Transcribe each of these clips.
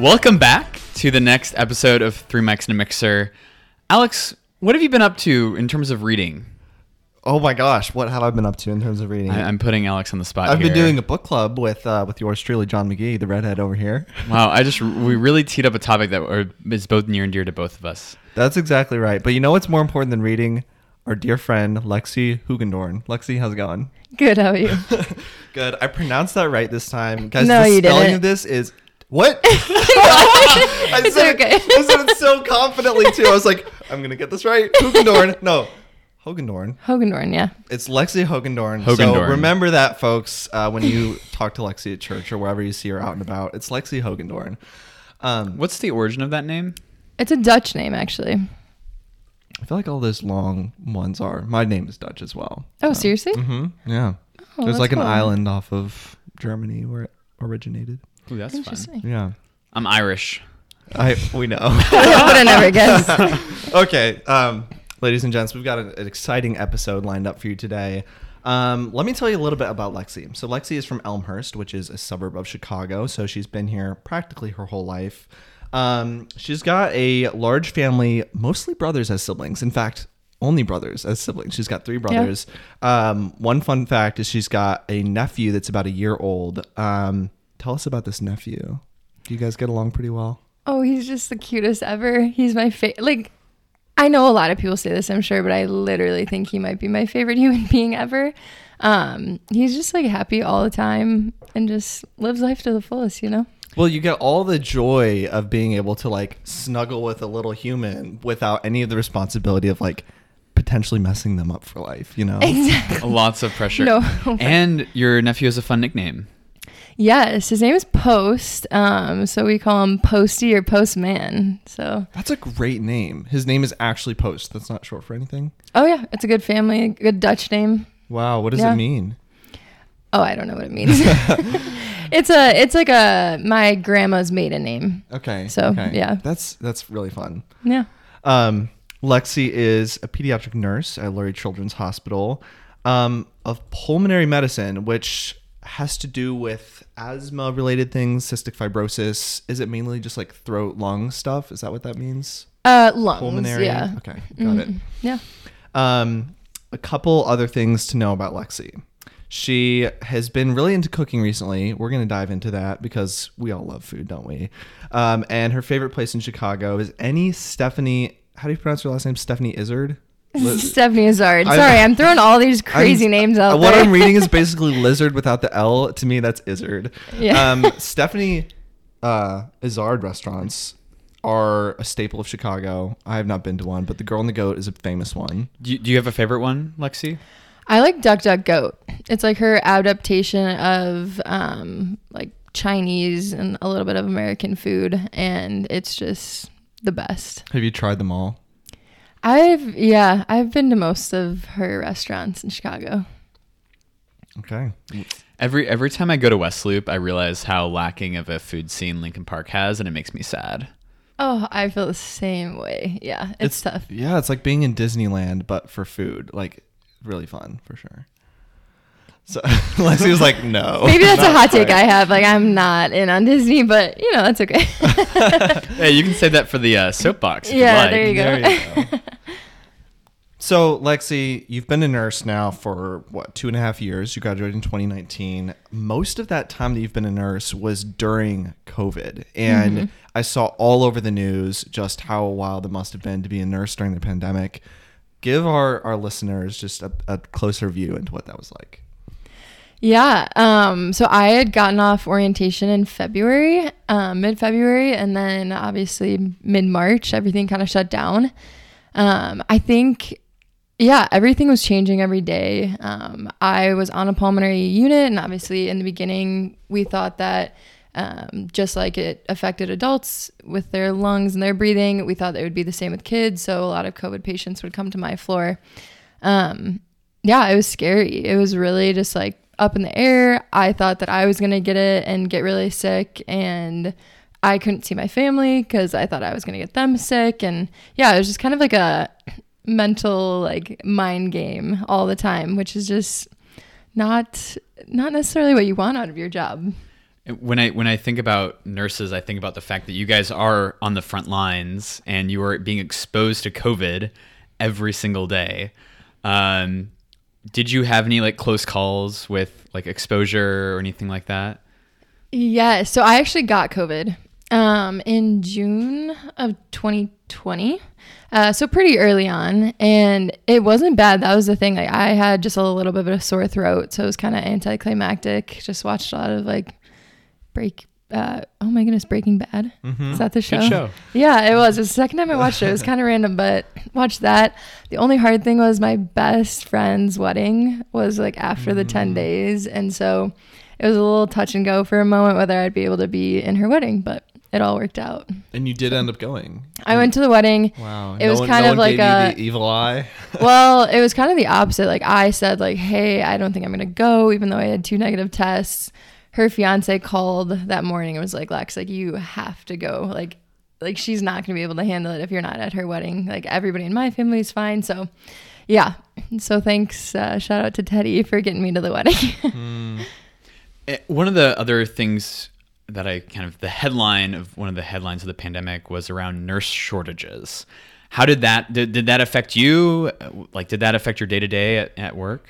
Welcome back to the next episode of Three Mics and a Mixer. Alex, what have you been up to in terms of reading? Oh my gosh, what have I been up to in terms of reading? I, I'm putting Alex on the spot. I've been doing a book club with uh, with yours truly, John McGee, the redhead over here. Wow, I just we really teed up a topic that are, is both near and dear to both of us. That's exactly right. But you know what's more important than reading? Our dear friend Lexi Hugendorn. Lexi, how's it going? Good, how are you? Good. I pronounced that right this time, guys. No, the you spelling didn't. of this is what? I It's said okay. It, I said it so confidently too. I was like, I'm gonna get this right. Hugendorn. No, Hogendorn. Hogendorn, yeah. It's Lexi Hogendorn. So remember that, folks, uh, when you talk to Lexi at church or wherever you see her out and about. It's Lexi Hogendorn. Um, What's the origin of that name? It's a Dutch name, actually. I feel like all those long ones are. My name is Dutch as well. Oh, seriously? Mm-hmm, Yeah. Oh, There's that's like an island off of Germany where it originated. Ooh, that's fun. Interesting. Yeah. I'm Irish. I we know. I would have never guessed. okay, um, ladies and gents, we've got an, an exciting episode lined up for you today. Um, let me tell you a little bit about Lexi. So Lexi is from Elmhurst, which is a suburb of Chicago. So she's been here practically her whole life. Um, she's got a large family, mostly brothers as siblings. In fact, only brothers as siblings. She's got three brothers. Um, one fun fact is she's got a nephew that's about a year old. Um, tell us about this nephew. Do you guys get along pretty well? Oh, he's just the cutest ever. He's my favorite. Like, I know a lot of people say this, I'm sure, but I literally think he might be my favorite human being ever. Um, he's just like happy all the time and just lives life to the fullest, you know? Well, you get all the joy of being able to like snuggle with a little human without any of the responsibility of like potentially messing them up for life, you know? Exactly. Lots of pressure. No. And your nephew has a fun nickname. Yes, his name is Post. Um, so we call him Posty or Postman. So, That's a great name. His name is actually Post. That's not short for anything. oh yeah, it's a good family, good Dutch name. Wow, what does Yeah. it mean? Oh, I don't know what it means. it's a, it's like a my grandma's maiden name. Okay. So, okay. yeah. That's that's really fun. Yeah. Um, Lexi is a pediatric nurse at Lurie Children's Hospital um, of pulmonary medicine, which has to do with asthma related things, cystic fibrosis. Is it mainly just like throat, lung stuff? Is that what that means? Uh, lungs. Pulmonary? Yeah. Okay, got it. Mhm. Yeah. Um, a couple other things to know about Lexi. She has been really into cooking recently. We're going to dive into that because we all love food, don't we? Um, and her favorite place in Chicago is any Stephanie. How do you pronounce her last name? Stephanie Izard? Li- Stephanie Izard. Sorry, I'm throwing all these crazy I'm- names out what there. I'm reading is basically lizard without the L. To me, that's Izard. Yeah. Um, Stephanie uh, Izard restaurants are a staple of Chicago. I have not been to one, but the Girl and the Goat is a famous one. Do you, do you have a favorite one, Lexi? I like Duck Duck Goat. It's like her adaptation of um, like Chinese and a little bit of American food, and it's just the best. Have you tried them all? I've yeah, I've been to most of her restaurants in Chicago. Okay. Every every time I go to West Loop, I realize how lacking of a food scene Lincoln Park has, and it makes me sad. Oh, I feel the same way. Yeah, it's, tough. Yeah, it's like being in Disneyland, but for food. Like, really fun for sure. So Lexi was like, no. Maybe that's a hot take quite. I have. Like I'm not in on Disney, but you know that's okay. Hey, you can say that for the uh, soapbox. If you'd yeah, like. there you go. There you go. So, Lexi, you've been a nurse now for what, two and a half years? You graduated in 2019. Most of that time that you've been a nurse was during COVID. And Mm-hmm. I saw all over the news just how wild it must have been to be a nurse during the pandemic. Give our, our listeners just a, a closer view into what that was like. Yeah. Um, so I had gotten off orientation in February, um, mid February, and then obviously mid March, everything kind of shut down. Um, I think, yeah, everything was changing every day. Um, I was on a pulmonary unit, and obviously in the beginning, we thought that. Um, just like it affected adults with their lungs and their breathing, we thought it would be the same with kids. So a lot of COVID patients would come to my floor. Um, yeah, it was scary. It was really just like up in the air. I thought that I was going to get it and get really sick. And I couldn't see my family because I thought I was going to get them sick. And yeah, it was just kind of like a mental, like mind game all the time, which is just not not necessarily what you want out of your job. when I when I think about nurses, I think about the fact that you guys are on the front lines and you are being exposed to COVID every single day. Um, did you have any like close calls with like exposure or anything like that? Yeah, so I actually got COVID um, in June of 2020. Uh, so pretty early on, and it wasn't bad. That was the thing. Like I had just a little bit of a sore throat, so it was kind of anticlimactic. Just watched a lot of like break. Uh, oh my goodness, Breaking Bad. Is that the show? show. Yeah, it was. It was the second time I watched it. It was kind of random, but watched that. The only hard thing was my best friend's wedding was like after the 10 days. And so it was a little touch and go for a moment whether I'd be able to be in her wedding, but it all worked out. And you did end up going. I went to the wedding. Wow. It was kind of like a- the evil eye. well, it was kind of the opposite. Like I said, like, hey, I don't think I'm gonna go, even though I had two negative tests. Her fiance called that morning and was like, Lex, like you have to go. Like, like she's not gonna be able to handle it if you're not at her wedding. Like everybody in my family is fine. So, yeah. So thanks. Uh, shout out to Teddy for getting me to the wedding. Eh, One of the other things that I kind of the headline of one of the headlines of the pandemic was around nurse shortages. How did that did, did that affect you? Like, did that affect your day to day at work?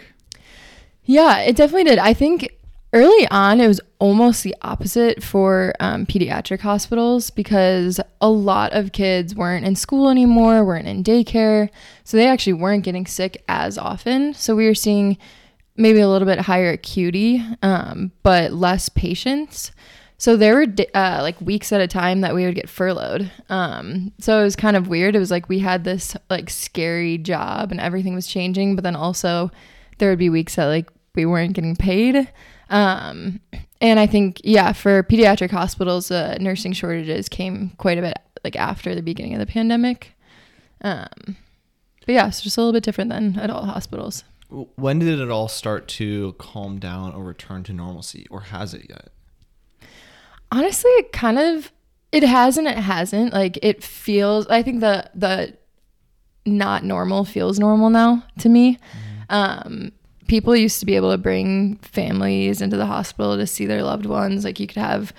Yeah, it definitely did. I think early on it was almost the opposite for um, pediatric hospitals because a lot of kids weren't in school anymore, weren't in daycare, so they actually weren't getting sick as often. So we were seeing maybe a little bit higher acuity, um, but less patients. So there were uh, like weeks at a time that we would get furloughed. Um, so it was kind of weird. It was like we had this like scary job and everything was changing, but then also there would be weeks that like we weren't getting paid. Um, and I think yeah, for pediatric hospitals, uh, nursing shortages came quite a bit like after the beginning of the pandemic. Um, but yeah, it's just a little bit different than adult hospitals. When did it all start to calm down or return to normalcy, or has it yet? honestly it kind of it has and it hasn't like it feels i think the the not normal feels normal now to me um people used to be able to bring families into the hospital to see their loved ones like you could have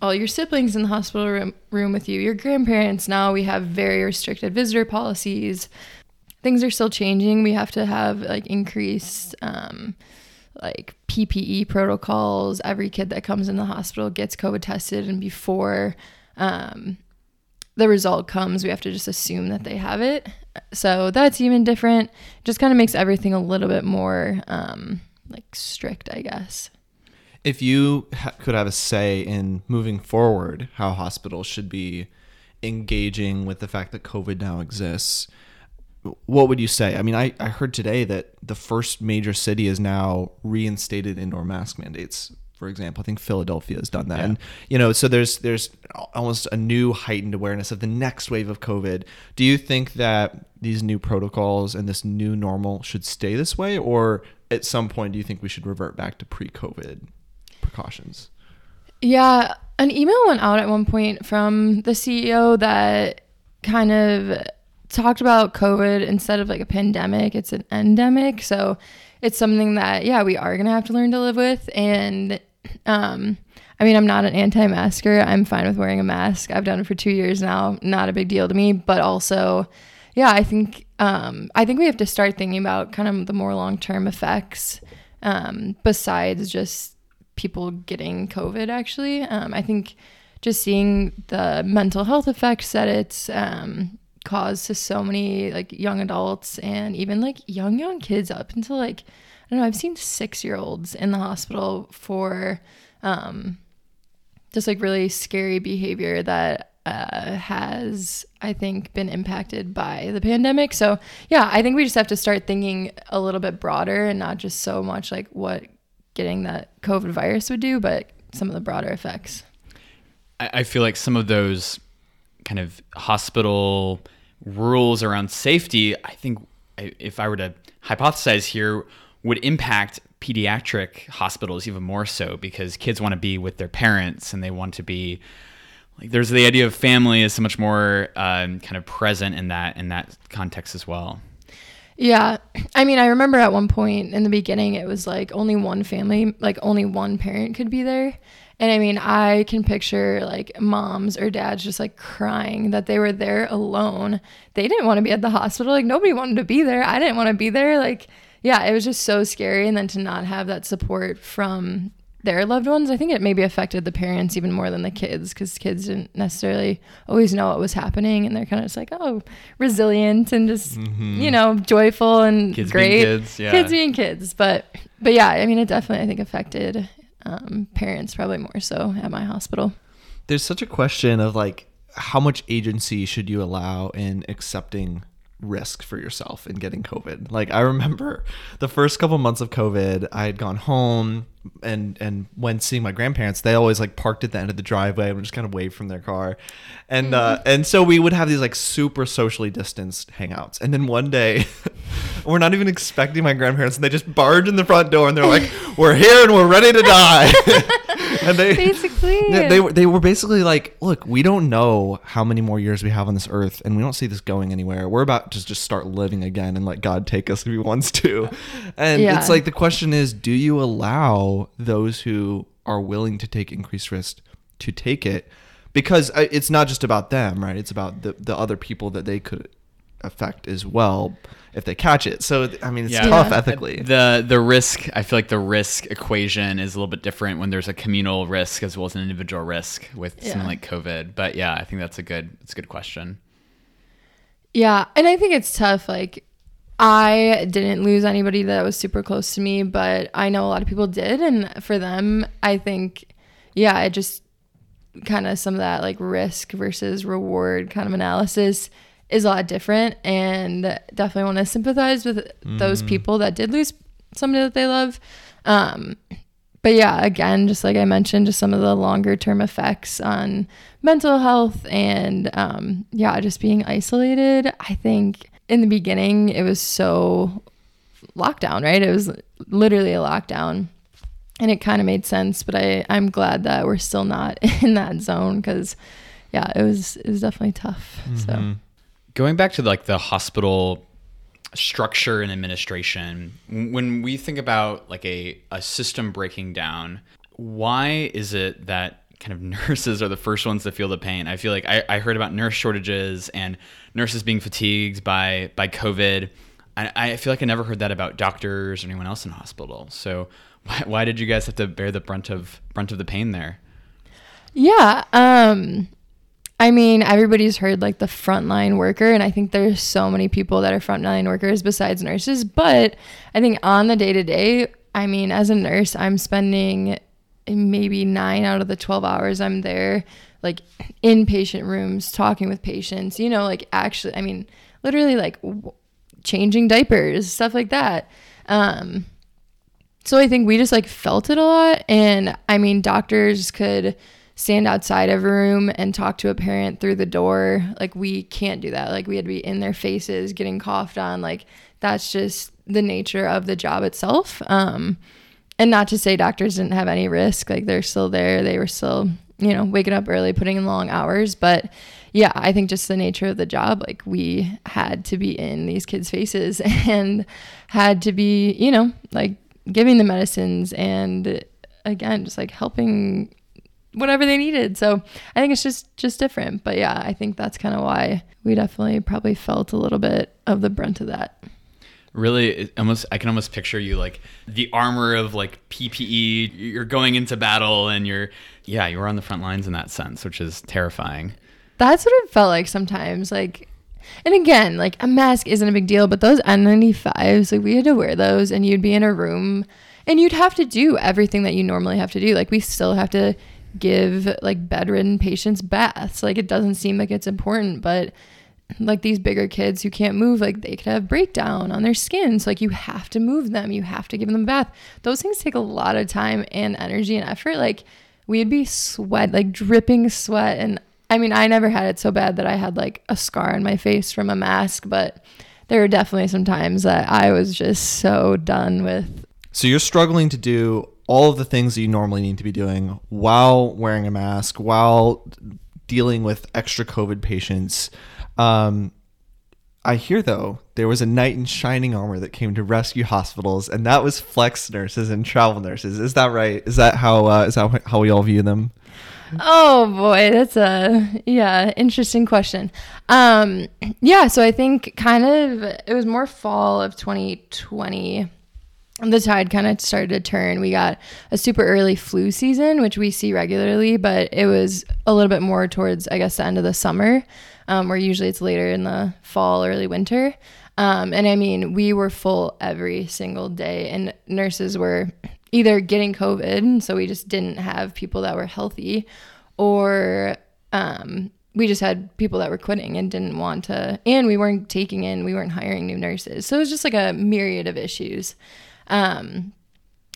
all your siblings in the hospital room, room with you your grandparents now we have very restricted visitor policies things are still changing we have to have like increased um like PPE protocols. Every kid that comes in the hospital gets COVID tested, and before um, the result comes, we have to just assume that they have it. So that's even different. Just kind of makes everything a little bit more um, like strict, I guess. If you ha- could have a say in moving forward, how hospitals should be engaging with the fact that COVID now exists, what would you say? I mean, I, I heard today that the first major city is now reinstated indoor mask mandates. For example, I think Philadelphia has done that, and you know, so there's there's almost a new heightened awareness of the next wave of COVID. Do you think that these new protocols and this new normal should stay this way, or at some point do you think we should revert back to pre-COVID precautions? Yeah, an email went out at one point from the CEO that kind of talked about COVID instead of like a pandemic, it's an endemic. So it's something that, yeah, we are going to have to learn to live with. And, um, I mean, I'm not an anti masker. I'm fine with wearing a mask. I've done it for two years now. Not a big deal to me. But also, yeah, I think, um, I think we have to start thinking about kind of the more long term effects um, besides just people getting COVID, actually. Um, I think just seeing the mental health effects that it's, um, caused to so many like young adults and even like young young kids up until like I don't know I've seen 6 year olds in the hospital for um just like really scary behavior that uh, has I think been impacted by the pandemic. So yeah, I think we just have to start thinking a little bit broader and not just so much like what getting that COVID virus would do, but some of the broader effects. I feel like some of those kind of hospital rules around safety, I think if I were to hypothesize here, would impact pediatric hospitals even more so because kids want to be with their parents and they want to be like there's the idea of family is so much more um, kind of present in that in that context as well. Yeah. I mean, I remember at one point in the beginning, it was like only one family, like only one parent could be there. And I mean, I can picture like moms or dads just like crying that they were there alone. They didn't want to be at the hospital. Like nobody wanted to be there. I didn't want to be there. Like, yeah, it was just so scary. And then to not have that support from their loved ones, I think it maybe affected the parents even more than the kids because kids didn't necessarily always know what was happening. And they're kind of just like, oh, resilient and just, you know, joyful and Kids being great. kids, yeah. Kids being kids. But, but yeah, I mean, it definitely, I think, affected um, parents probably more so at my hospital. There's such a question of like how much agency should you allow in accepting risk for yourself in getting COVID. Like I remember the first couple months of COVID, I had gone home and and when seeing my grandparents, they always like parked at the end of the driveway and would just kind of wave from their car. And uh and so we would have these like super socially distanced hangouts. And then one day we're not even expecting my grandparents and they just barge in the front door and they're like, "We're here and we're ready to die." and they Basically. yeah, they were they were basically like, look, we don't know how many more years we have on this earth, and we don't see this going anywhere. We're about to just start living again and let God take us if He wants to. And Yeah. it's like the question is, do you allow those who are willing to take increased risk to take it? Because uh, it's not just about them, right? It's about the the other people that they could affect as well if they catch it. So I mean, it's Yeah. tough Yeah. ethically. The the risk, I feel like the risk equation is a little bit different when there's a communal risk as well as an individual risk with something like COVID. But yeah, I think that's a good it's a good question. Yeah, and I think it's tough. Like, I didn't lose anybody that was super close to me, but I know a lot of people did, and for them, I think, yeah, it just kind of some of that like risk versus reward kind of analysis is a lot different, and definitely want to sympathize with those people that did lose somebody that they love. Um, but yeah, again, just like I mentioned, just some of the longer term effects on mental health and um, yeah, just being isolated. I think in the beginning it was so lockdown, right? It was literally a lockdown. And it kind of made sense, but I, I'm glad that we're still not in that zone because yeah, it was it was definitely tough. So mm-hmm. Going back to like the hospital structure and administration, when we think about like a, a system breaking down, why is it that kind of nurses are the first ones to feel the pain? I feel like I, I heard about nurse shortages and nurses being fatigued by by COVID. I, I feel like I never heard that about doctors or anyone else in hospital. So why, why did you guys have to bear the brunt of brunt of the pain there? Yeah. Um I mean, everybody's heard like the frontline worker, and I think there's so many people that are frontline workers besides nurses. But I think on the day to day, I mean, as a nurse, I'm spending maybe nine out of the 12 hours I'm there, like inpatient rooms, talking with patients, you know, like actually, I mean, literally like w- changing diapers, stuff like that. Um, so I think we just like felt it a lot. And I mean, doctors could stand outside of a room and talk to a parent through the door. Like we can't do that. Like we had to be in their faces, getting coughed on. Like that's just the nature of the job itself. Um, and not to say doctors didn't have any risk. Like they're still there. They were still, you know, waking up early, putting in long hours. But yeah, I think just the nature of the job, like we had to be in these kids' faces and had to be, you know, like giving the medicines and again, just like helping whatever they needed. So I think it's just just different. But yeah, I think that's kind of why we definitely probably felt a little bit of the brunt of that. Really almost i can almost picture you like the armor of like ppe you're going into battle and you're yeah you were on the front lines in that sense which is terrifying That's what it felt like sometimes. Like, and again, like a mask isn't a big deal, but those N95s, like we had to wear those, and you'd be in a room, and you'd have to do everything that you normally have to do. Like we still have to give like bedridden patients baths. Like it doesn't seem like it's important, but like these bigger kids who can't move, like they could have breakdown on their skin. So like you have to move them, you have to give them a bath. Those things take a lot of time and energy and effort. Like we'd be sweat, like dripping sweat. And I mean, I never had it so bad that I had like a scar on my face from a mask, but there were definitely some times that I was just so done with. So you're struggling to do all of the things that you normally need to be doing while wearing a mask, while dealing with extra COVID patients. Um, I hear though there was a knight in shining armor that came to rescue hospitals, and that was flex nurses and travel nurses. Is that right? Is that how uh, is that how we all view them? Oh boy, that's a yeah, interesting question. Um yeah, so I think kind of it was more fall of 2020 the tide kind of started to turn. We got a super early flu season, which we see regularly, but it was a little bit more towards, I guess, the end of the summer, um, where usually it's later in the fall, early winter. Um, and I mean, we were full every single day, and nurses were either getting COVID, so we just didn't have people that were healthy, or um, we just had people that were quitting and didn't want to, and we weren't taking in, we weren't hiring new nurses. So it was just like a myriad of issues. Um,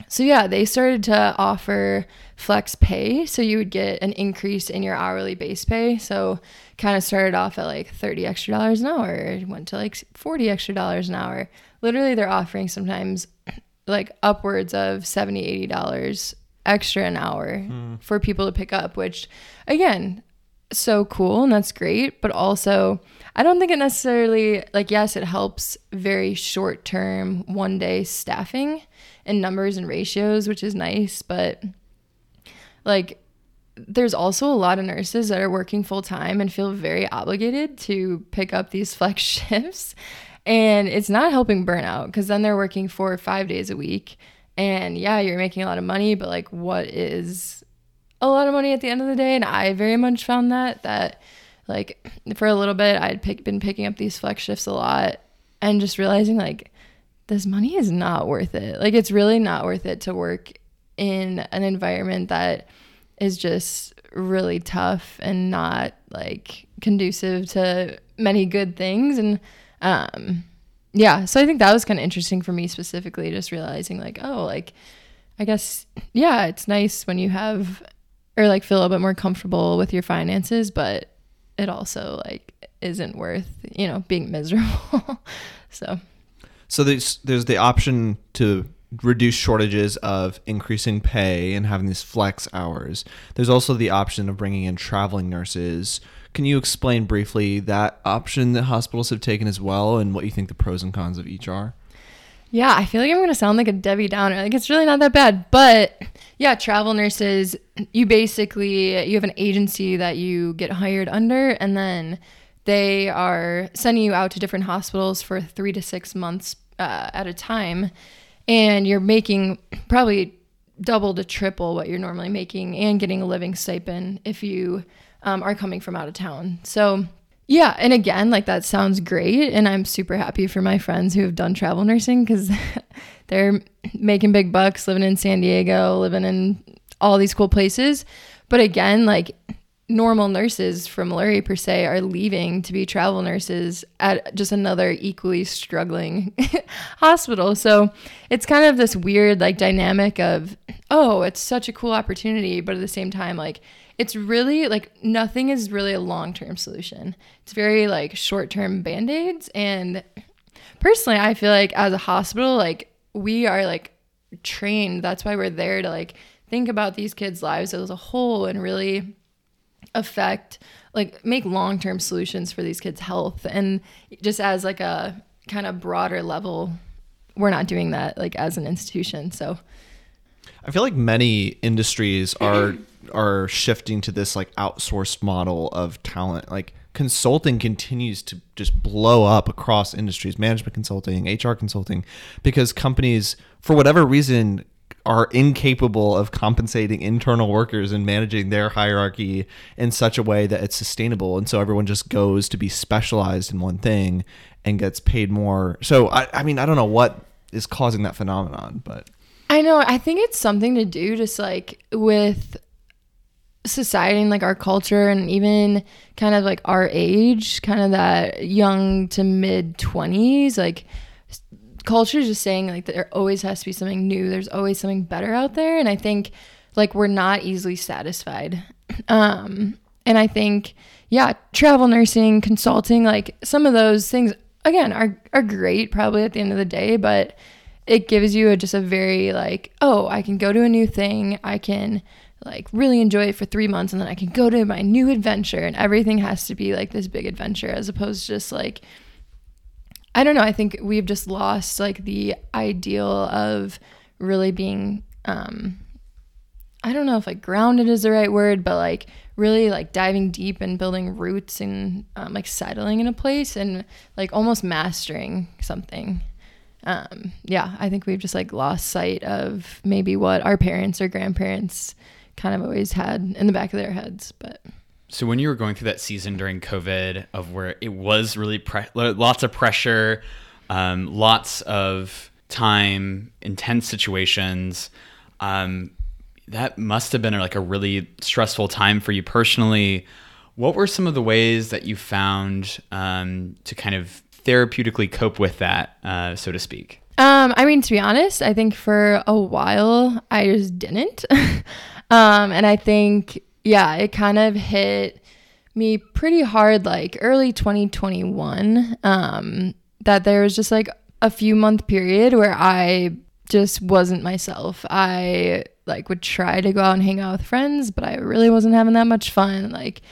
so yeah, they started to offer flex pay, so you would get an increase in your hourly base pay. So kind of started off at like 30 extra dollars an hour, went to like 40 extra dollars an hour. Literally they're offering sometimes like upwards of 70, 80 dollars extra an hour mm. for people to pick up, which again, so cool and that's great, but also I don't think it necessarily like yes, it helps very short term one day staffing and numbers and ratios, which is nice, but like there's also a lot of nurses that are working full time and feel very obligated to pick up these flex shifts. And it's not helping burnout because then they're working four or five days a week. And yeah, you're making a lot of money, but like, what is a lot of money at the end of the day? And I very much found that, that like for a little bit, I'd pick, been picking up these flex shifts a lot and just realizing like this money is not worth it. Like it's really not worth it to work in an environment that is just really tough and not like conducive to many good things and um yeah, so I think that was kind of interesting for me specifically just realizing like oh like I guess yeah, it's nice when you have or like feel a little bit more comfortable with your finances, but it also like isn't worth you know being miserable so so there's there's the option to reduce shortages of increasing pay and having these flex hours there's also the option of bringing in traveling nurses can you explain briefly that option that hospitals have taken as well and what you think the pros and cons of each are yeah, I feel like I'm going to sound like a Debbie Downer. Like it's really not that bad. But yeah, travel nurses, you basically you have an agency that you get hired under and then they are sending you out to different hospitals for 3 to 6 months uh, at a time and you're making probably double to triple what you're normally making and getting a living stipend if you um, are coming from out of town. So yeah, and again, like that sounds great, and I'm super happy for my friends who have done travel nursing because they're making big bucks, living in San Diego, living in all these cool places. But again, like normal nurses from Lurie per se are leaving to be travel nurses at just another equally struggling hospital. So it's kind of this weird like dynamic of, oh, it's such a cool opportunity, but at the same time, like it's really like nothing is really a long term solution. It's very like short term band aids. And personally, I feel like as a hospital, like we are like trained. That's why we're there to like think about these kids' lives as a whole and really affect like make long term solutions for these kids' health. And just as like a kind of broader level, we're not doing that like as an institution. So I feel like many industries are are shifting to this like outsourced model of talent. Like consulting continues to just blow up across industries, management consulting, HR consulting, because companies, for whatever reason, are incapable of compensating internal workers and managing their hierarchy in such a way that it's sustainable. And so everyone just goes to be specialized in one thing and gets paid more. So, I, I mean, I don't know what is causing that phenomenon, but. I know. I think it's something to do just like with society and like our culture and even kind of like our age, kind of that young to mid 20s, like culture is just saying like there always has to be something new. There's always something better out there. And I think like we're not easily satisfied. Um, and I think, yeah, travel nursing, consulting, like some of those things again are are great probably at the end of the day, but it gives you a, just a very like, oh, I can go to a new thing. I can like really enjoy it for three months and then I can go to my new adventure and everything has to be like this big adventure as opposed to just like I don't know. I think we've just lost like the ideal of really being um I don't know if like grounded is the right word, but like really like diving deep and building roots and um, like settling in a place and like almost mastering something. Um, yeah, I think we've just like lost sight of maybe what our parents or grandparents kind of always had in the back of their heads. But so when you were going through that season during COVID, of where it was really pre- lots of pressure, um, lots of time, intense situations. Um, that must have been like a really stressful time for you personally. What were some of the ways that you found um, to kind of therapeutically cope with that, uh, so to speak? Um, I mean, to be honest, I think for a while I just didn't. um, and I think, yeah, it kind of hit me pretty hard like early 2021 um, that there was just like a few month period where I just wasn't myself. I like would try to go out and hang out with friends, but I really wasn't having that much fun. Like,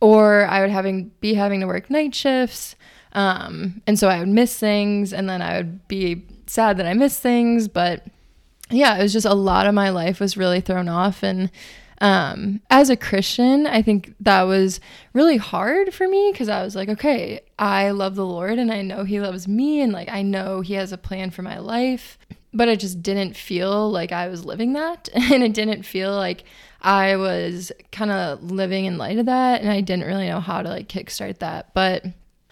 or I would having be having to work night shifts, um, and so I would miss things, and then I would be sad that I missed things. But yeah, it was just a lot of my life was really thrown off, and um, as a Christian, I think that was really hard for me because I was like, okay, I love the Lord and I know He loves me, and like I know He has a plan for my life but I just didn't feel like I was living that. And it didn't feel like I was kind of living in light of that. And I didn't really know how to like kickstart that. But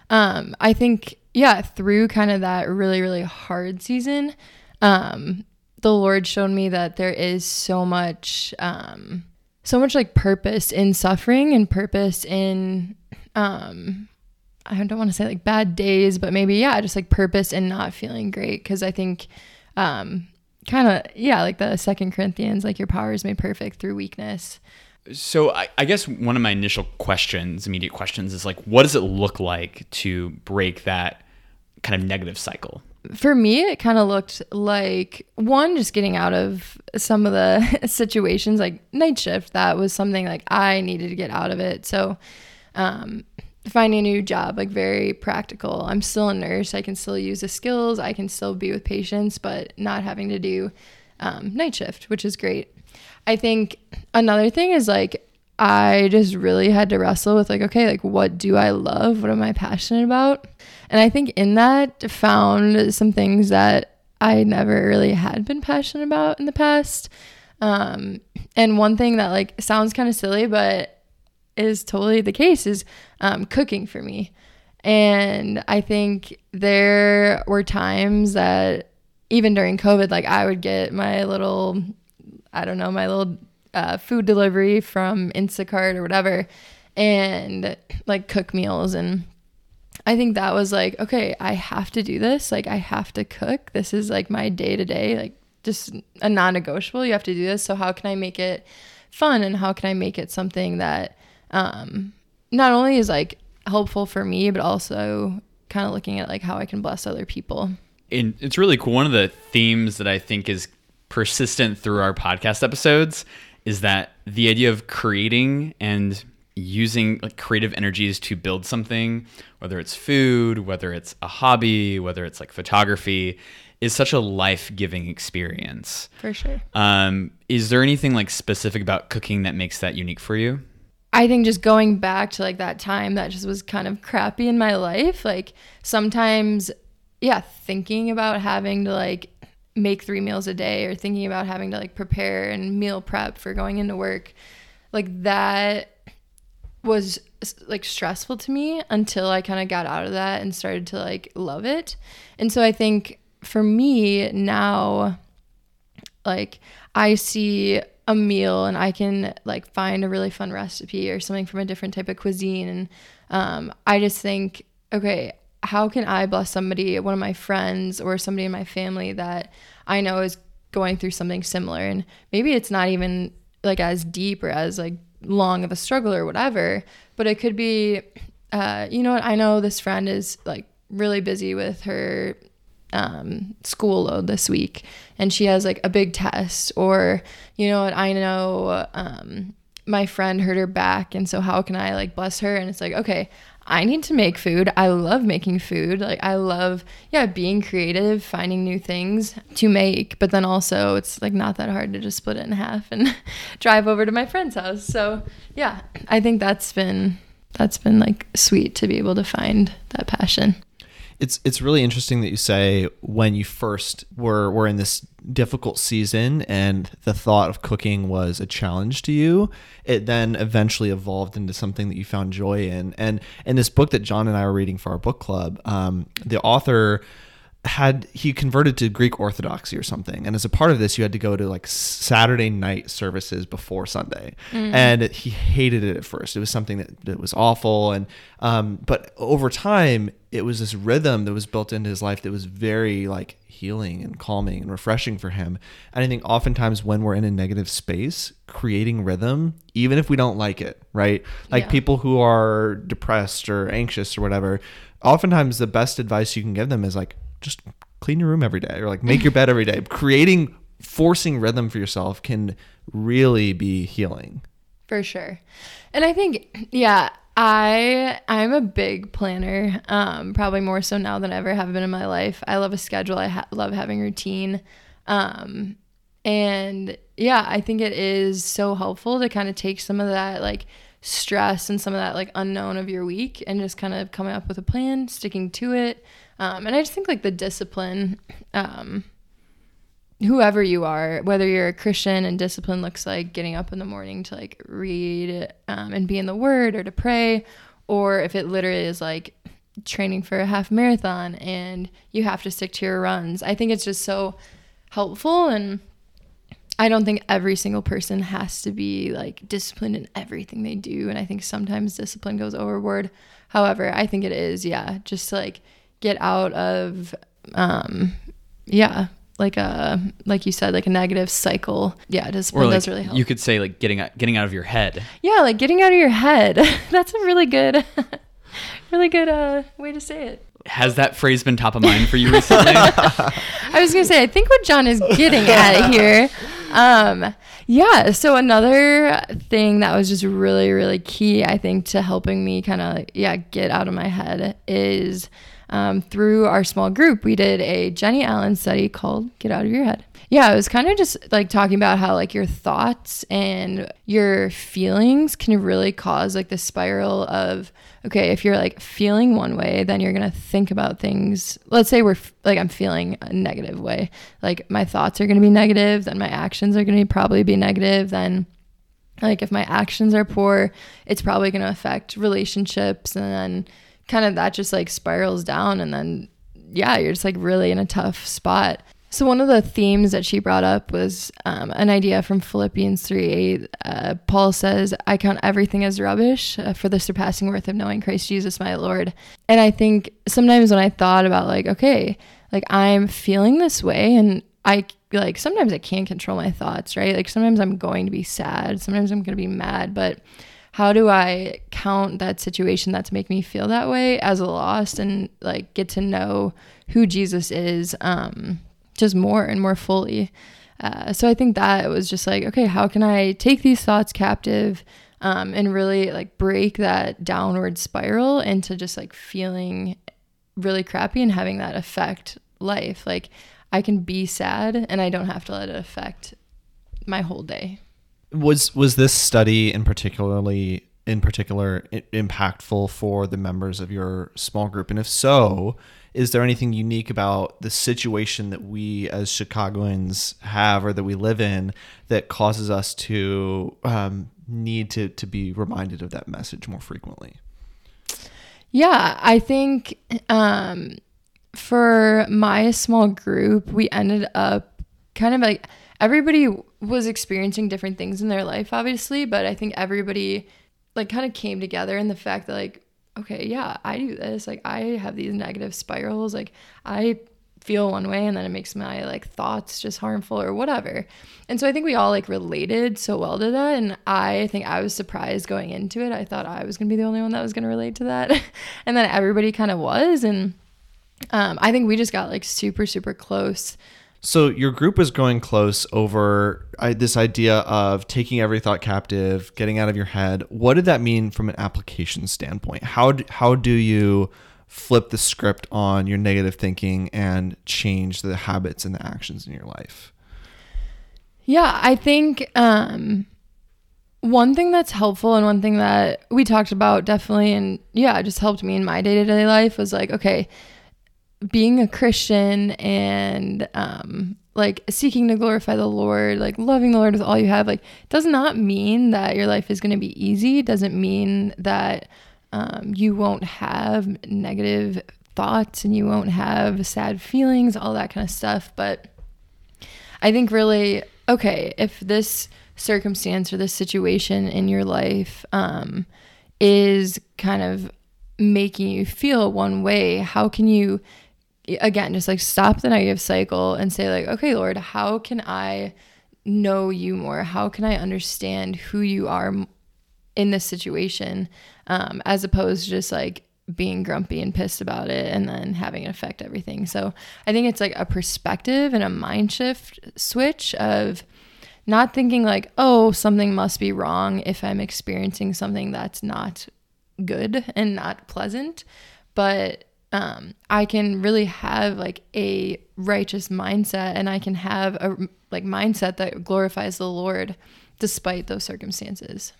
um, I think, yeah, through kind of that really, really hard season, um, the Lord showed me that there is so much, um, so much like purpose in suffering and purpose in, um, I don't want to say like bad days, but maybe, yeah, just like purpose in not feeling great. Cause I think, um, kind of yeah like the second corinthians like your power is made perfect through weakness so I, I, guess one of my initial questions immediate questions is like what does it look like to break that kind of negative cycle for me it kind of looked like one just getting out of some of the situations like night shift that was something like i needed to get out of it so um, finding a new job, like very practical. I'm still a nurse. I can still use the skills. I can still be with patients, but not having to do um, night shift, which is great. I think another thing is like, I just really had to wrestle with like, okay, like what do I love? What am I passionate about? And I think in that found some things that I never really had been passionate about in the past. Um, and one thing that like sounds kind of silly, but is totally the case is um, cooking for me. And I think there were times that even during COVID, like I would get my little, I don't know, my little uh, food delivery from Instacart or whatever, and like cook meals. And I think that was like, okay, I have to do this. Like, I have to cook. This is like my day to day, like just a non negotiable. You have to do this. So, how can I make it fun and how can I make it something that um, not only is like helpful for me, but also kind of looking at like how I can bless other people. And it's really cool. One of the themes that I think is persistent through our podcast episodes is that the idea of creating and using like creative energies to build something, whether it's food, whether it's a hobby, whether it's like photography, is such a life giving experience. For sure. Um, is there anything like specific about cooking that makes that unique for you? I think just going back to like that time that just was kind of crappy in my life, like sometimes, yeah, thinking about having to like make three meals a day or thinking about having to like prepare and meal prep for going into work, like that was like stressful to me until I kind of got out of that and started to like love it. And so I think for me now, like I see a meal and I can like find a really fun recipe or something from a different type of cuisine. And um, I just think, okay, how can I bless somebody, one of my friends or somebody in my family that I know is going through something similar? And maybe it's not even like as deep or as like long of a struggle or whatever, but it could be, uh, you know what? I know this friend is like really busy with her um, school load this week and she has like a big test or you know what i know um, my friend hurt her back and so how can i like bless her and it's like okay I need to make food. I love making food. Like I love, yeah, being creative, finding new things to make. But then also, it's like not that hard to just split it in half and drive over to my friend's house. So yeah, I think that's been that's been like sweet to be able to find that passion. It's it's really interesting that you say when you first were were in this difficult season and the thought of cooking was a challenge to you, it then eventually evolved into something that you found joy in. And in this book that John and I were reading for our book club, um, the author had he converted to Greek Orthodoxy or something, and as a part of this, you had to go to like Saturday night services before Sunday, mm. and he hated it at first. It was something that, that was awful, and um, but over time, it was this rhythm that was built into his life that was very like healing and calming and refreshing for him. And I think oftentimes when we're in a negative space, creating rhythm, even if we don't like it, right? Like yeah. people who are depressed or anxious or whatever, oftentimes the best advice you can give them is like just clean your room every day or like make your bed every day. Creating forcing rhythm for yourself can really be healing. For sure. And I think yeah, I I'm a big planner. Um probably more so now than I ever have been in my life. I love a schedule. I ha- love having routine. Um and yeah, I think it is so helpful to kind of take some of that like stress and some of that like unknown of your week and just kind of coming up with a plan, sticking to it. Um, and I just think like the discipline, um, whoever you are, whether you're a Christian and discipline looks like getting up in the morning to like read um, and be in the Word or to pray, or if it literally is like training for a half marathon and you have to stick to your runs. I think it's just so helpful and I don't think every single person has to be like disciplined in everything they do and I think sometimes discipline goes overboard. However, I think it is, yeah, just like get out of um yeah like a like you said like a negative cycle. Yeah discipline like, does really help. you could say like getting getting out of your head. Yeah like getting out of your head. That's a really good really good uh way to say it. Has that phrase been top of mind for you recently? I was gonna say i think what john is getting at here um yeah so another thing that was just really really key i think to helping me kind of yeah get out of my head is um, through our small group, we did a Jennie Allen study called Get Out of Your Head. Yeah, it was kind of just like talking about how like your thoughts and your feelings can really cause like the spiral of, okay, if you're like feeling one way, then you're going to think about things. Let's say we're like, I'm feeling a negative way. Like my thoughts are going to be negative, then my actions are going to probably be negative, then like if my actions are poor it's probably going to affect relationships and then kind of that just like spirals down and then yeah you're just like really in a tough spot. So one of the themes that she brought up was um, an idea from philippians 3 8 uh, paul says i count everything as rubbish uh, for the surpassing worth of knowing christ jesus my lord. And i think sometimes when i thought about like okay like i'm feeling this way and i like sometimes i can't control my thoughts right? Like sometimes i'm going to be sad sometimes i'm going to be mad but how do I count that situation that's making me feel that way as a loss and like get to know who Jesus is um, just more and more fully. Uh, so I think that was just like, okay, how can I take these thoughts captive um, and really like break that downward spiral into just like feeling really crappy and having that affect life. Like I can be sad and I don't have to let it affect my whole day. Was was this study in particularly in particular impactful for the members of your small group? And if so, is there anything unique about the situation that we as Chicagoans have or that we live in that causes us to um, need to to be reminded of that message more frequently? Yeah, I think um, for my small group, we ended up kind of like everybody was experiencing different things in their life, obviously, but I think everybody like kind of came together in the fact that like, okay, yeah, I do this. Like I have these negative spirals. Like I feel one way and then it makes my like thoughts just harmful or whatever. And so I think we all like related so well to that and I think I was surprised going into it. I thought I was going to be the only one that was going to relate to that. and then everybody kind of was and um, I think we just got like super super close So your group was going close over I, this idea of taking every thought captive, getting out of your head. What did that mean from an application standpoint? How do, how do you flip the script on your negative thinking and change the habits and the actions in your life? Yeah, I think um, one thing that's helpful and one thing that we talked about definitely, and yeah, just helped me in my day to day life was like, okay, being a Christian and um, like seeking to glorify the Lord, like loving the Lord with all you have, like does not mean that your life is going to be easy. Doesn't mean that um, you won't have negative thoughts and you won't have sad feelings, all that kind of stuff. But I think really, okay, if this circumstance or this situation in your life um, is kind of making you feel one way, how can you, again, just like stop the negative cycle and say, like, okay, Lord, how can I know you more? How can I understand who you are in this situation um, as opposed to just like being grumpy and pissed about it and then having it affect everything. So I think it's like a perspective and a mind shift switch of not thinking like, oh, something must be wrong if I'm experiencing something that's not good and not pleasant, but um, I can really have like a righteous mindset and I can have a like mindset that glorifies the Lord despite those circumstances.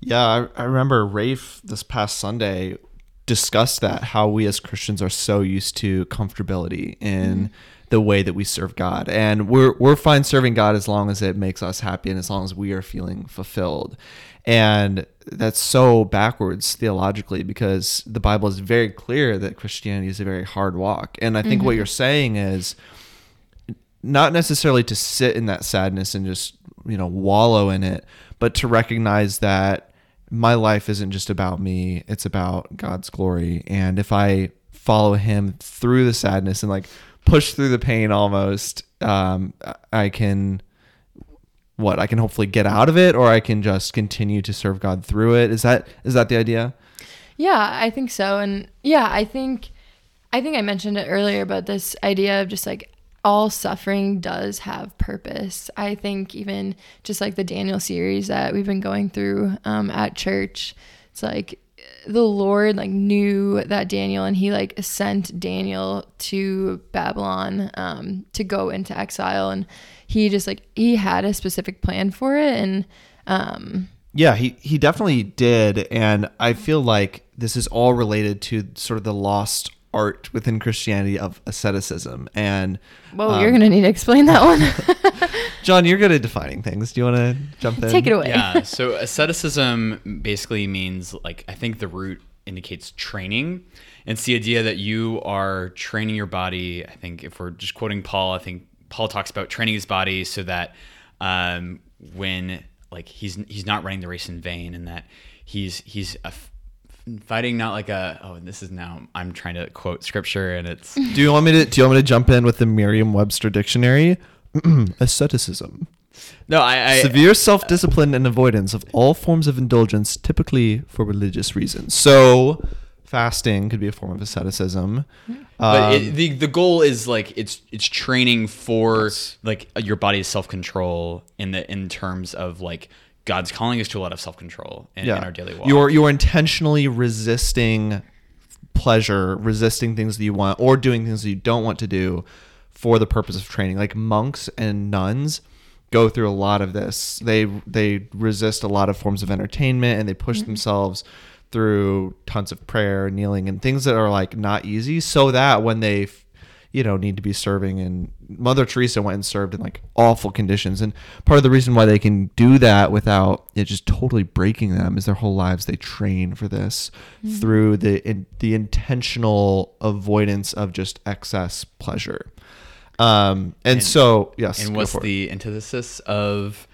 Yeah, I, I remember Rafe this past Sunday discussed that how we as Christians are so used to comfortability in mm-hmm. The way that we serve God. And we're we're fine serving God as long as it makes us happy and as long as we are feeling fulfilled. And that's so backwards theologically because the Bible is very clear that Christianity is a very hard walk. And I think mm-hmm. what you're saying is not necessarily to sit in that sadness and just, you know, wallow in it, but to recognize that my life isn't just about me, it's about God's glory. And if I follow Him through the sadness and like push through the pain almost, um, I can what I can hopefully get out of it, or I can just continue to serve God through it. Is that is that the idea? Yeah, I think so. And yeah, I think I think I mentioned it earlier, but this idea of just like all suffering does have purpose. I think even just like the Daniel series that we've been going through um, at church, it's like the Lord like knew that Daniel and he like sent Daniel to Babylon um, to go into exile and he just like he had a specific plan for it and um, yeah he he definitely did and I feel like this is all related to sort of the lost art within Christianity of asceticism. And well, um, you're going to need to explain that one. John, you're good at defining things. Do you want to jump in? Take it away. Yeah. So asceticism basically means like I think the root indicates training. And it's the idea that you are training your body. I think if we're just quoting Paul, I think Paul talks about training his body so that um, when like he's he's not running the race in vain, and that he's he's a, fighting not like a oh and this is now I'm trying to quote scripture and it's Do you want me to do you want me to jump in with the Merriam-Webster dictionary? Asceticism. No, I, I severe self-discipline and avoidance of all forms of indulgence typically for religious reasons. So fasting could be a form of asceticism. But um, it, the the goal is like it's it's training for yes. like your body's self-control in the in terms of like God's calling us to a lot of self control in, yeah. in, our daily walk. You're you're intentionally resisting pleasure, resisting things that you want, or doing things that you don't want to do for the purpose of training. Like monks and nuns go through a lot of this. They they resist a lot of forms of entertainment and they push mm-hmm. themselves through tons of prayer, kneeling, and things that are like not easy, so that when they you know need to be serving and mother teresa went and served in like awful conditions. And part of the reason why they can do that without it just totally breaking them is their whole lives. They train for this mm-hmm. through the in, the intentional avoidance of just excess pleasure. Um and, and so yes and what's the antithesis of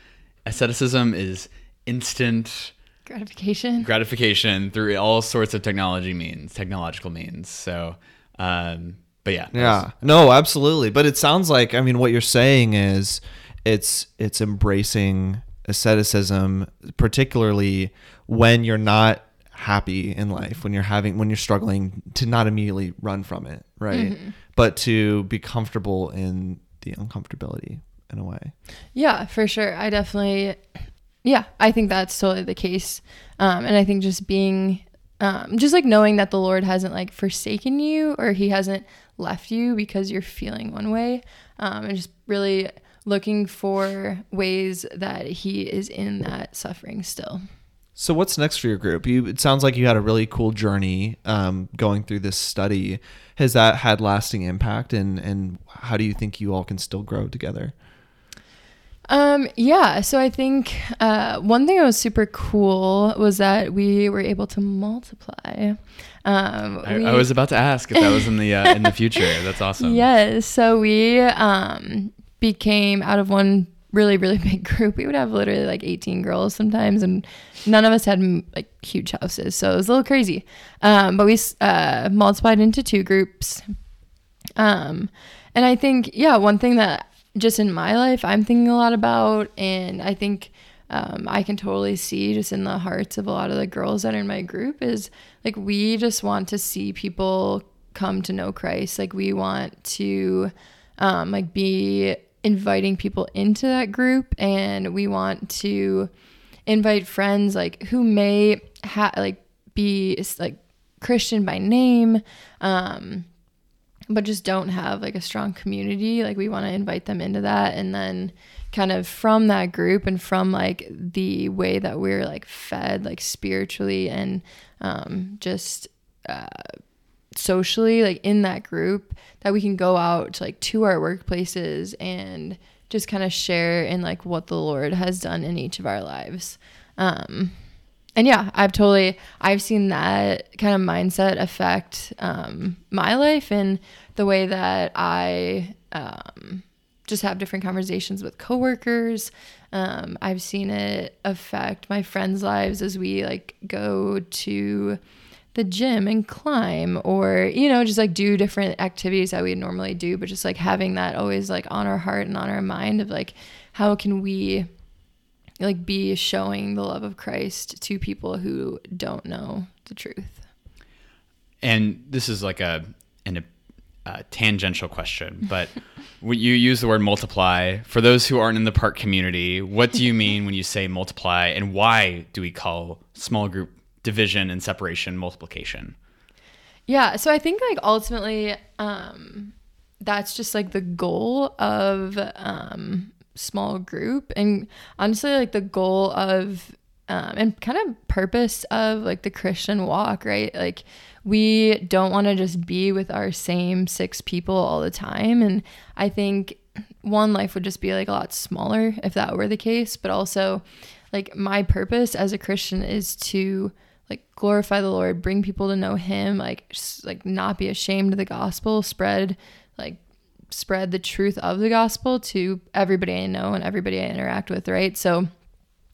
asceticism is instant gratification. gratification through all sorts of technology means technological means. So um but yeah yeah no absolutely but it sounds like i mean what you're saying is it's it's embracing asceticism particularly when you're not happy in life when you're having when you're struggling to not immediately run from it right mm-hmm. but to be comfortable in the uncomfortability in a way. Yeah, for sure. I definitely, yeah, I think that's totally the case. Um, and I think just being, um, just like knowing that the Lord hasn't like forsaken you or he hasn't left you because you're feeling one way, um, and just really looking for ways that he is in that suffering still. So what's next for your group? You it sounds like you had a really cool journey um, going through this study. Has that had lasting impact, and and how do you think you all can still grow together? Um, yeah, so I think uh, one thing that was super cool was that we were able to multiply. Um, I, we- I was about to ask if that was in the uh, in the future. That's awesome. Yes. So we um, became out of one really, really big group. We would have literally like 18 girls sometimes, and none of us had like huge houses. So it was a little crazy. Um, but we uh, multiplied into two groups. Um, and I think, yeah, one thing that just in my life I'm thinking a lot about, and I think um, I can totally see just in the hearts of a lot of the girls that are in my group is like we just want to see people come to know Christ. Like we want to um, like be inviting people into that group, and we want to invite friends like who may ha- like be like Christian by name. Um, but just don't have like a strong community like we want to invite them into that. And then kind of from that group and from like the way that we're like fed like spiritually and um, just uh, socially like in that group that we can go out to like to our workplaces and just kind of share in like what the lord has done in each of our lives. Um and yeah i've totally i've seen that kind of mindset affect um my life and the way that i um just have different conversations with coworkers. Um i've seen it affect my friends lives as we like go to the gym and climb or you know just like do different activities that we normally do but just like having that always like on our heart and on our mind of like how can we like be showing the love of Christ to people who don't know the truth And this is like a an, a tangential question, but when you use the word multiply, for those who aren't in the park community, what do you mean when you say multiply, and why do we call small group division and separation multiplication? Yeah, so I think like ultimately um that's just like the goal of um small group and honestly like the goal of um and kind of purpose of like the Christian walk, right? Like we don't want to just be with our same six people all the time and I think one life would just be like a lot smaller if that were the case, but also like my purpose as a Christian is to like glorify the Lord, bring people to know Him, like just, like not be ashamed of the gospel, spread like spread the truth of the gospel to everybody I know and everybody I interact with, right? So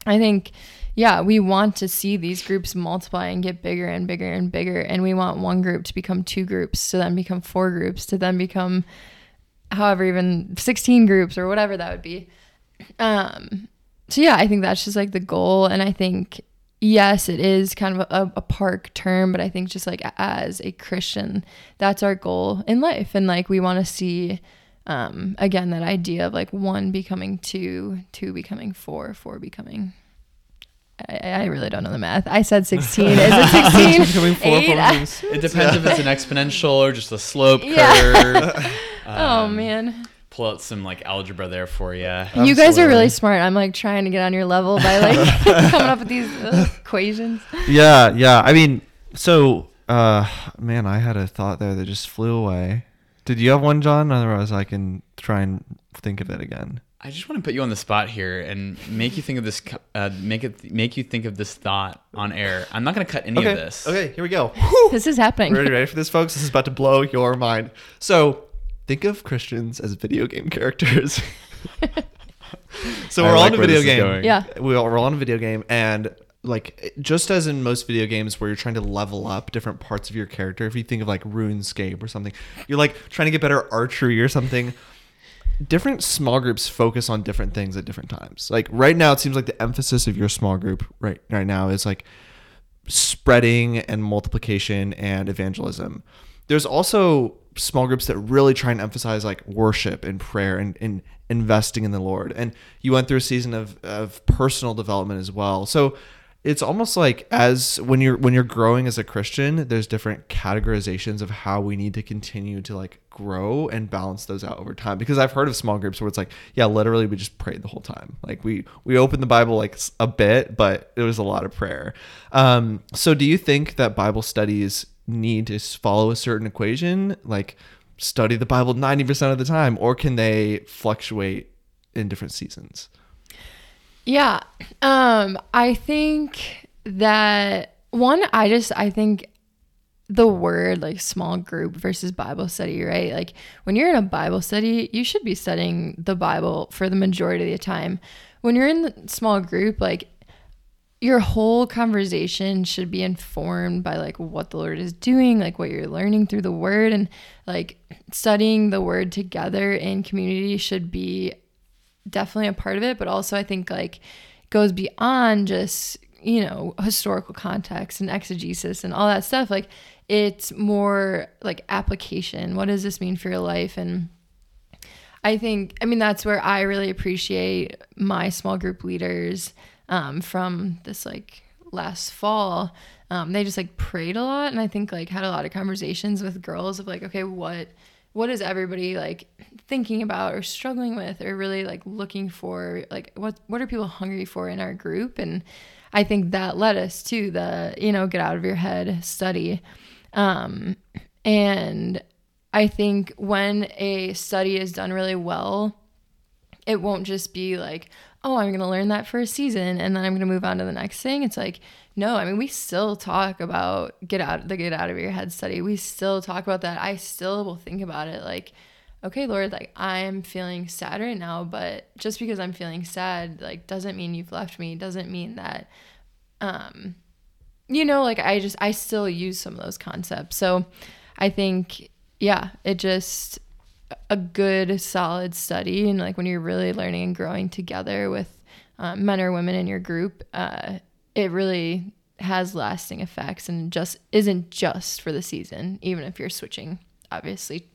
I think yeah, we want to see these groups multiply and get bigger and bigger and bigger and we want one group to become two groups, to then become four groups, to then become however even 16 groups or whatever that would be. Um so yeah, I think that's just like the goal and I think yes, it is kind of a, a, park term, but I think just like as a Christian, that's our goal in life. And like we want to see, um, again, that idea of like one becoming two, two becoming four, four becoming. I, I really don't know the math. I said 16. Is it 16? Becoming four, Eight? four, It depends if it's an exponential or just a slope Yeah. curve. oh, Um, man. Pull out some like algebra there for you. You guys are really smart. I'm like trying to get on your level by like coming up with these uh, equations. Yeah, yeah. I mean, so uh man, I had a thought there that just flew away. Did you have one, John? Otherwise, I can try and think of it again. I just want to put you on the spot here and make you think of this. Uh, make it make you think of this thought on air. I'm not going to cut any okay. of this. Okay, here we go. This is happening. Ready, ready for this, folks? This is about to blow your mind. So, think of Christians as video game characters. so I we're all like in a video game. Yeah. we all, we're all in a video game, and like just as in most video games where you're trying to level up different parts of your character, if you think of like RuneScape or something, you're like trying to get better archery or something. Different small groups focus on different things at different times. Like right now, it seems like the emphasis of your small group right right now is like spreading and multiplication and evangelism. There's also small groups that really try and emphasize like worship and prayer and, and investing in the Lord. And you went through a season of, of personal development as well. So it's almost like as when you're when you're growing as a Christian, there's different categorizations of how we need to continue to like grow and balance those out over time. Because I've heard of small groups where it's like, yeah, literally we just prayed the whole time. Like we we opened the Bible like a bit, but it was a lot of prayer. Um, so do you think that Bible studies need to follow a certain equation, like study the Bible ninety percent of the time, or can they fluctuate in different seasons? Yeah. Um, I think that one, I just I think the word like small group versus Bible study, right? Like when you're in a Bible study, you should be studying the Bible for the majority of the time. When you're in the small group, like your whole conversation should be informed by like what the Lord is doing, like what you're learning through the word and like studying the word together in community should be definitely a part of it, but also I think like goes beyond just, you know, historical context and exegesis and all that stuff. Like it's more like application. What does this mean for your life? And I think, I mean, that's where I really appreciate my small group leaders um, from this like last fall. Um, they just like prayed a lot and I think like had a lot of conversations with girls of like, okay, what what is everybody like thinking about or struggling with or really like looking for like what what are people hungry for in our group and i think that led us to the you know get out of your head study um and i think when a study is done really well it won't just be like oh i'm going to learn that for a season and then i'm going to move on to the next thing it's like no, I mean we still talk about get out the get out of your head study. We still talk about that. I still will think about it like, okay, Lord, like I'm feeling sad right now, but just because I'm feeling sad, like doesn't mean you've left me. Doesn't mean that um you know, like I just I still use some of those concepts. So I think yeah, it just a good solid study and like when you're really learning and growing together with um, men or women in your group, uh, it really has lasting effects and just isn't just for the season, even if you're switching, obviously,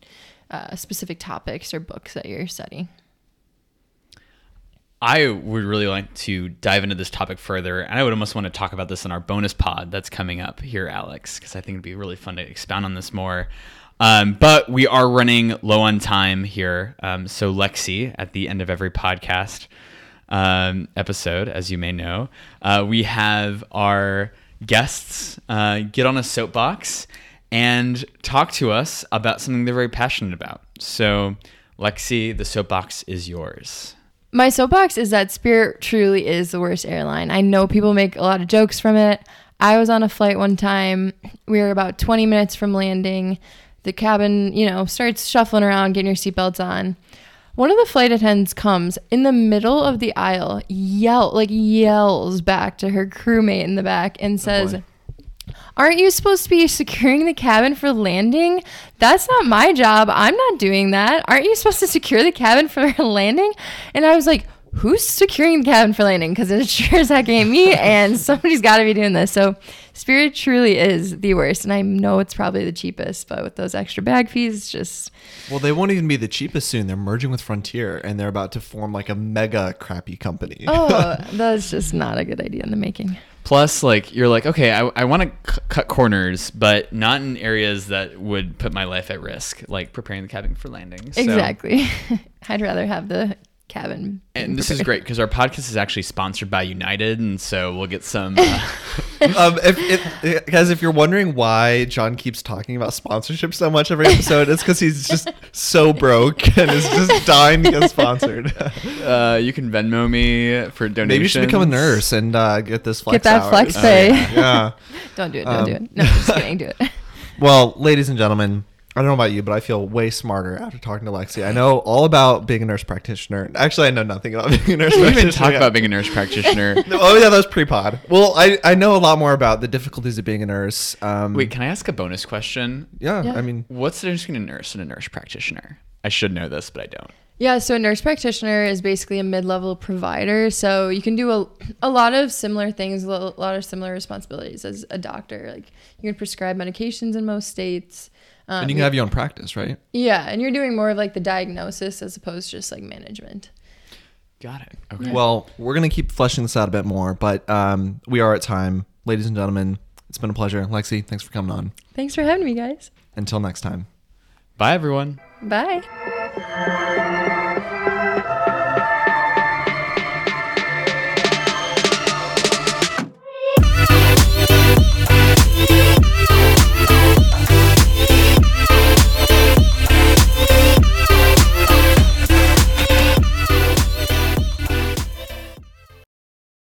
uh, specific topics or books that you're studying. I would really like to dive into this topic further, and I would almost want to talk about this in our bonus pod that's coming up here, Alex, because I think it'd be really fun to expound on this more. Um, but we are running low on time here. Um, so, Lexi, at the end of every podcast, um, episode, as you may know, uh, we have our guests uh, get on a soapbox and talk to us about something they're very passionate about. So, Lexi, the soapbox is yours. My soapbox is that Spirit truly is the worst airline. I know people make a lot of jokes from it. I was on a flight one time. We were about 20 minutes from landing. The cabin, you know, starts shuffling around, getting your seatbelts on. One of the flight attendants comes in the middle of the aisle, yell like yells back to her crewmate in the back and oh, says, oh Aren't you supposed to be securing the cabin for landing? That's not my job. I'm not doing that. Aren't you supposed to secure the cabin for landing? And I was like, who's securing the cabin for landing? Because it sure as heck ain't me, and somebody's got to be doing this. So, Spirit truly is the worst, and I know it's probably the cheapest, but with those extra bag fees, just well, they won't even be the cheapest soon. They're merging with Frontier, and they're about to form like a mega crappy company. Oh, that's just not a good idea in the making. Plus, like you're like, okay, I, I want to c- cut corners, but not in areas that would put my life at risk, like preparing the cabin for landing. So. Exactly. I'd rather have the cabin. And this is great because our podcast is actually sponsored by United, and so we'll get some. Uh, um, if, if, guys, if you're wondering why John keeps talking about sponsorship so much every episode, it's because he's just so broke and is just dying to get sponsored. Uh, you can Venmo me for donations. Maybe you should become a nurse and uh, get this flex. Get that hours. flex pay. Uh, yeah. don't do it. Don't um, do it. No, just kidding. Do it. Well, ladies and gentlemen, I don't know about you, but I feel way smarter after talking to Lexi. I know all about being a nurse practitioner. Actually, I know nothing about being a nurse we practitioner. even talk about being a nurse practitioner. no, oh yeah, that was pre-pod. Well, I, I know a lot more about the difficulties of being a nurse. Um, Wait, can I ask a bonus question? Yeah, Yeah. I mean, What's the difference between a nurse and a nurse practitioner? I should know this, but I don't. Yeah, so a nurse practitioner is basically a mid-level provider. So you can do a, a lot of similar things, a lot of similar responsibilities as a doctor. Like you can prescribe medications in most states. Um, and you can have your own practice, right? yeah, and you're doing more of like the diagnosis as opposed to just like management. Got it. Okay. Well, we're gonna keep fleshing this out a bit more, but um, we are at time, ladies and gentlemen. It's been a pleasure, Lexi. Thanks for coming on. Thanks for having me, guys. Until next time. Bye, everyone. Bye.